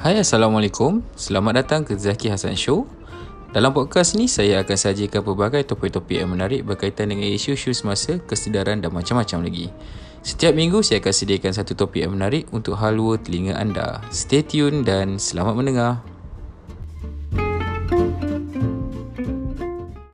Hai Assalamualaikum, selamat datang ke Zaki Hasan Show. Dalam podcast ni, saya akan sajikan pelbagai topik-topik yang menarik berkaitan dengan isu-isu semasa, kesedaran dan macam-macam lagi. Setiap minggu, saya akan sediakan satu topik yang menarik untuk halua telinga anda. Stay tune dan selamat mendengar.